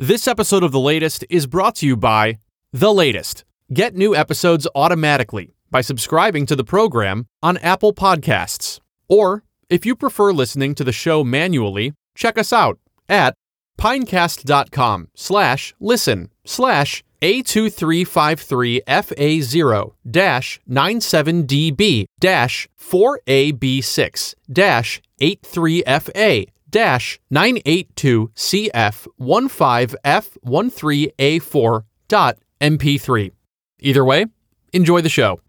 This episode of The Latest is brought to you by The Latest. Get new episodes automatically by subscribing to the program on Apple Podcasts. Or, if you prefer listening to the show manually, check us out at pinecast.com slash listen slash A2353FA0 dash 97DB dash 4AB6 dash 83FA dash 982CF15F13A4 dot MP3. Either way, enjoy the show.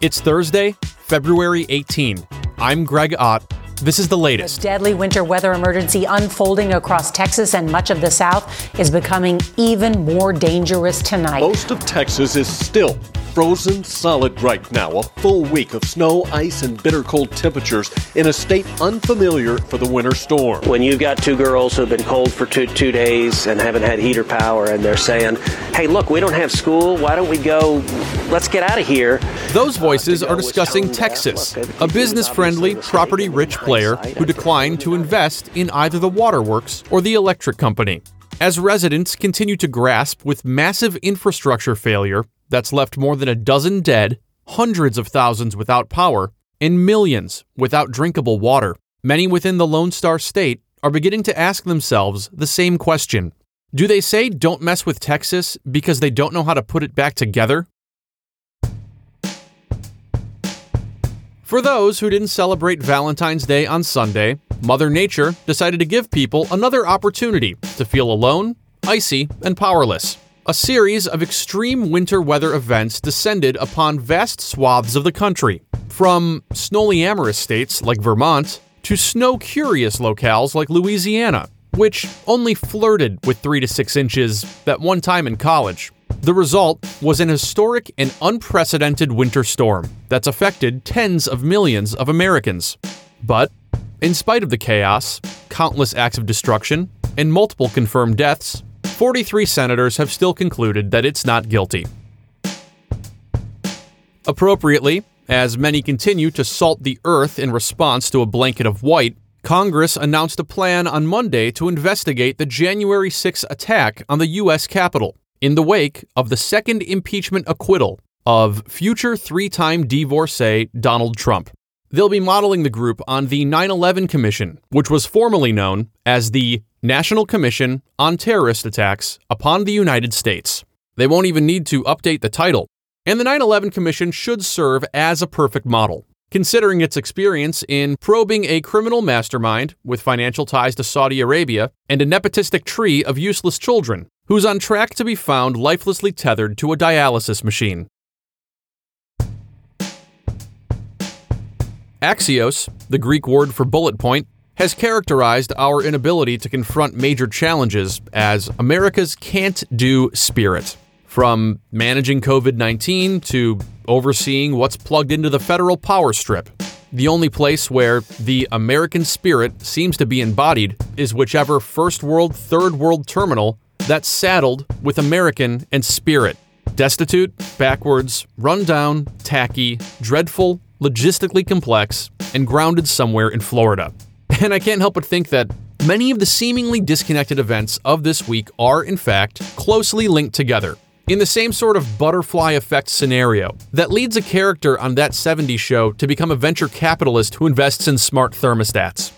It's Thursday, February 18. I'm Greg Ott. This is the latest. The deadly winter weather emergency unfolding across Texas and much of the South is becoming even more dangerous tonight. Most of Texas is still frozen solid right now. A full week of snow, ice, and bitter cold temperatures in a state unfamiliar for the winter storm. When you've got two girls who have been cold for two, two days and haven't had heater power, and they're saying, hey, look, we don't have school. Why don't we go? Let's get out of here. Those uh, voices are discussing Texas, a business friendly, property rich player who declined to invest in either the waterworks or the electric company. As residents continue to grasp with massive infrastructure failure that's left more than a dozen dead, hundreds of thousands without power, and millions without drinkable water. Many within the Lone Star State are beginning to ask themselves the same question Do they say don't mess with Texas because they don't know how to put it back together? For those who didn't celebrate Valentine's Day on Sunday, Mother Nature decided to give people another opportunity to feel alone, icy, and powerless. A series of extreme winter weather events descended upon vast swaths of the country, from snowly-amorous states like Vermont to snow-curious locales like Louisiana, which only flirted with 3 to 6 inches at one time in college. The result was an historic and unprecedented winter storm that's affected tens of millions of Americans. But, in spite of the chaos, countless acts of destruction, and multiple confirmed deaths, 43 senators have still concluded that it's not guilty. Appropriately, as many continue to salt the earth in response to a blanket of white, Congress announced a plan on Monday to investigate the January 6 attack on the U.S. Capitol in the wake of the second impeachment acquittal of future three time divorcee Donald Trump. They'll be modeling the group on the 9 11 Commission, which was formerly known as the National Commission on Terrorist Attacks upon the United States. They won't even need to update the title. And the 9 11 Commission should serve as a perfect model, considering its experience in probing a criminal mastermind with financial ties to Saudi Arabia and a nepotistic tree of useless children who's on track to be found lifelessly tethered to a dialysis machine. Axios, the Greek word for bullet point, has characterized our inability to confront major challenges as America's can't do spirit. From managing COVID 19 to overseeing what's plugged into the federal power strip. The only place where the American spirit seems to be embodied is whichever first world, third world terminal that's saddled with American and spirit. Destitute, backwards, run down, tacky, dreadful, logistically complex, and grounded somewhere in Florida. And I can't help but think that many of the seemingly disconnected events of this week are, in fact, closely linked together. In the same sort of butterfly effect scenario that leads a character on that 70s show to become a venture capitalist who invests in smart thermostats.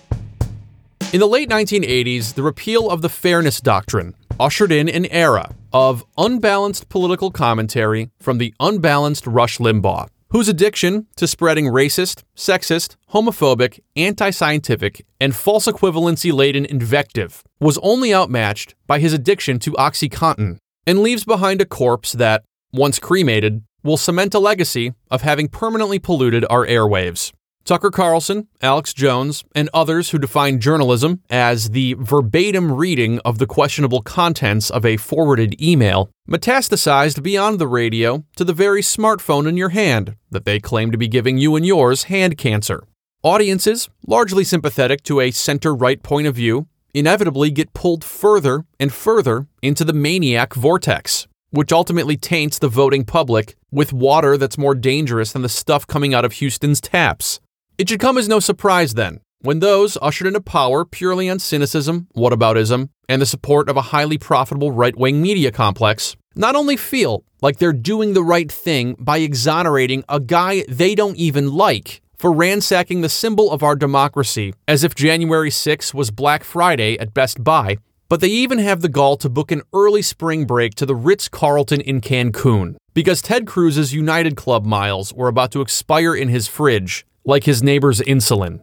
In the late 1980s, the repeal of the Fairness Doctrine ushered in an era of unbalanced political commentary from the unbalanced Rush Limbaugh, whose addiction to spreading racist, sexist, homophobic, anti scientific, and false equivalency laden invective was only outmatched by his addiction to Oxycontin, and leaves behind a corpse that, once cremated, will cement a legacy of having permanently polluted our airwaves. Tucker Carlson, Alex Jones, and others who define journalism as the verbatim reading of the questionable contents of a forwarded email metastasized beyond the radio to the very smartphone in your hand that they claim to be giving you and yours hand cancer. Audiences, largely sympathetic to a center right point of view, inevitably get pulled further and further into the maniac vortex, which ultimately taints the voting public with water that's more dangerous than the stuff coming out of Houston's taps. It should come as no surprise, then, when those ushered into power purely on cynicism, whataboutism, and the support of a highly profitable right wing media complex not only feel like they're doing the right thing by exonerating a guy they don't even like for ransacking the symbol of our democracy as if January 6 was Black Friday at Best Buy, but they even have the gall to book an early spring break to the Ritz Carlton in Cancun because Ted Cruz's United Club miles were about to expire in his fridge, like his neighbor's insulin.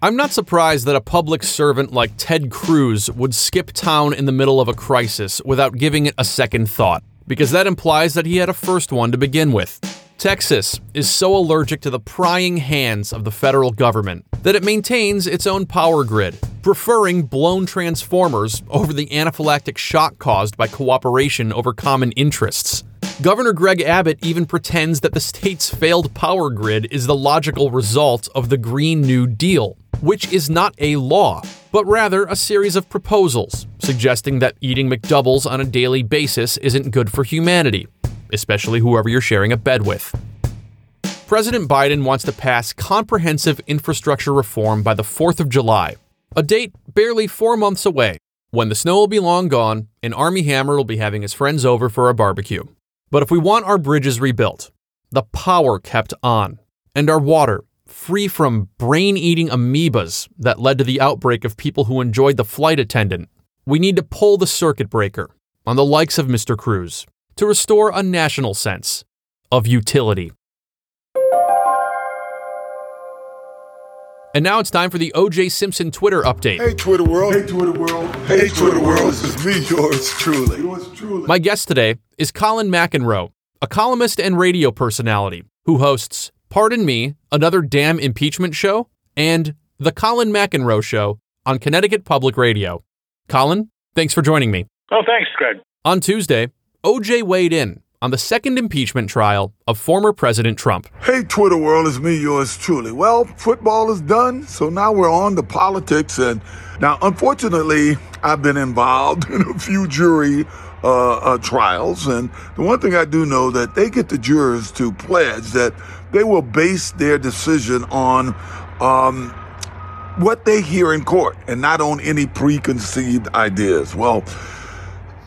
I'm not surprised that a public servant like Ted Cruz would skip town in the middle of a crisis without giving it a second thought, because that implies that he had a first one to begin with. Texas is so allergic to the prying hands of the federal government that it maintains its own power grid, preferring blown transformers over the anaphylactic shock caused by cooperation over common interests. Governor Greg Abbott even pretends that the state's failed power grid is the logical result of the Green New Deal, which is not a law, but rather a series of proposals suggesting that eating McDoubles on a daily basis isn't good for humanity, especially whoever you're sharing a bed with. President Biden wants to pass comprehensive infrastructure reform by the 4th of July, a date barely four months away, when the snow will be long gone and Armie Hammer will be having his friends over for a barbecue. But if we want our bridges rebuilt, the power kept on, and our water free from brain eating amoebas that led to the outbreak of people who enjoyed the flight attendant, we need to pull the circuit breaker on the likes of Mr. Cruz to restore a national sense of utility. And now it's time for the OJ Simpson Twitter update. Hey, Twitter world. Hey, Twitter world. Hey, Twitter world. This is me, yours truly. Yours truly. My guest today is Colin McEnroe, a columnist and radio personality who hosts Pardon Me, Another Damn Impeachment Show, and The Colin McEnroe Show on Connecticut Public Radio. Colin, thanks for joining me. Oh, thanks, Greg. On Tuesday, OJ weighed in on the second impeachment trial of former President Trump. Hey, Twitter world, it's me, yours truly. Well, football is done, so now we're on to politics. And now, unfortunately, I've been involved in a few jury uh, uh, trials. And the one thing I do know that they get the jurors to pledge that they will base their decision on um, what they hear in court and not on any preconceived ideas. Well,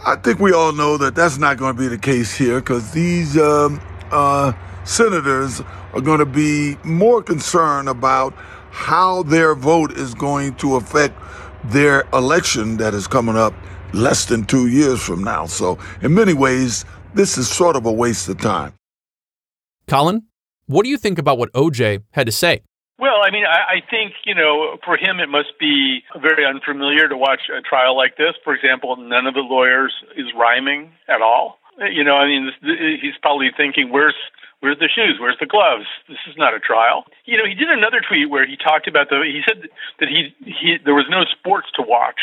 I think we all know that that's not going to be the case here because these um, uh, senators are going to be more concerned about how their vote is going to affect their election that is coming up less than two years from now. So, in many ways, this is sort of a waste of time. Colin, what do you think about what OJ had to say? Well, I mean, I, I think, you know, for him, it must be very unfamiliar to watch a trial like this. For example, none of the lawyers is rhyming at all. You know, I mean, this, he's probably thinking, where's where's the shoes? Where's the gloves? This is not a trial. You know, he did another tweet where he talked about the. He said that he he there was no sports to watch,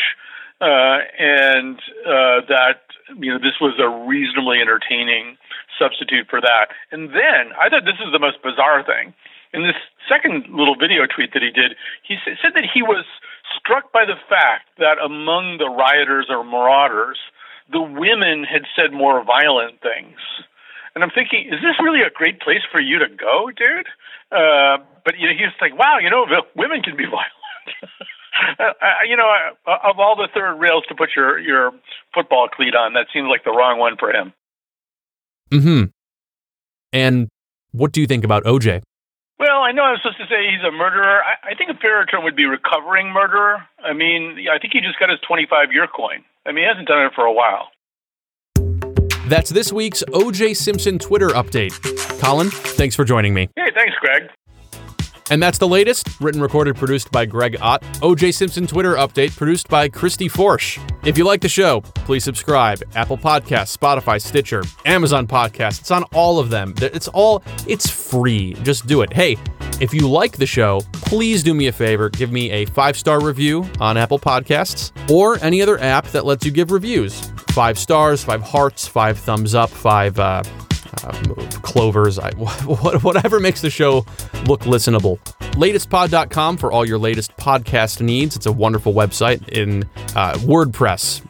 uh, and uh, that you know this was a reasonably entertaining substitute for that. And then I thought this is the most bizarre thing in this second little video tweet that he did, he said that he was struck by the fact that among the rioters or marauders, the women had said more violent things. And I'm thinking, is this really a great place for you to go, dude? Uh, but you know, he's like, wow, you know, women can be violent. uh, you know, uh, of all the third rails to put your your football cleat on, that seems like the wrong one for him. Hmm. And what do you think about OJ? Well, I know I'm supposed to say he's a murderer. I, I think a fairer term would be recovering murderer. I mean, I think he just got his 25 year coin. I mean, he hasn't done it for a while. That's this week's OJ Simpson Twitter update. Colin, thanks for joining me. Hey, thanks, Greg. And that's the latest. Written, recorded, produced by Greg Ott. OJ Simpson Twitter update produced by Christy Forsch. If you like the show, please subscribe. Apple Podcasts, Spotify, Stitcher, Amazon Podcasts. It's on all of them. It's all, it's free. Just do it. Hey, if you like the show, please do me a favor. Give me a five star review on Apple Podcasts or any other app that lets you give reviews. Five stars, five hearts, five thumbs up, five uh, um, clovers, I, whatever makes the show look listenable. Latestpod.com for all your latest podcast needs. It's a wonderful website in uh, WordPress,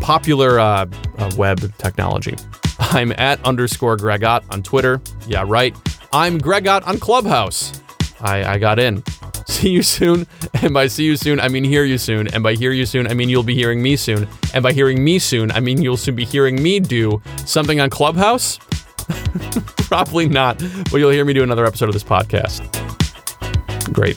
popular uh, uh web technology. I'm at underscore Gregott on Twitter. Yeah, right. I'm Gregott on Clubhouse. I, I got in. See you soon. And by see you soon, I mean hear you soon. And by hear you soon, I mean you'll be hearing me soon. And by hearing me soon, I mean you'll soon be hearing me do something on Clubhouse. Probably not, but you'll hear me do another episode of this podcast. Great.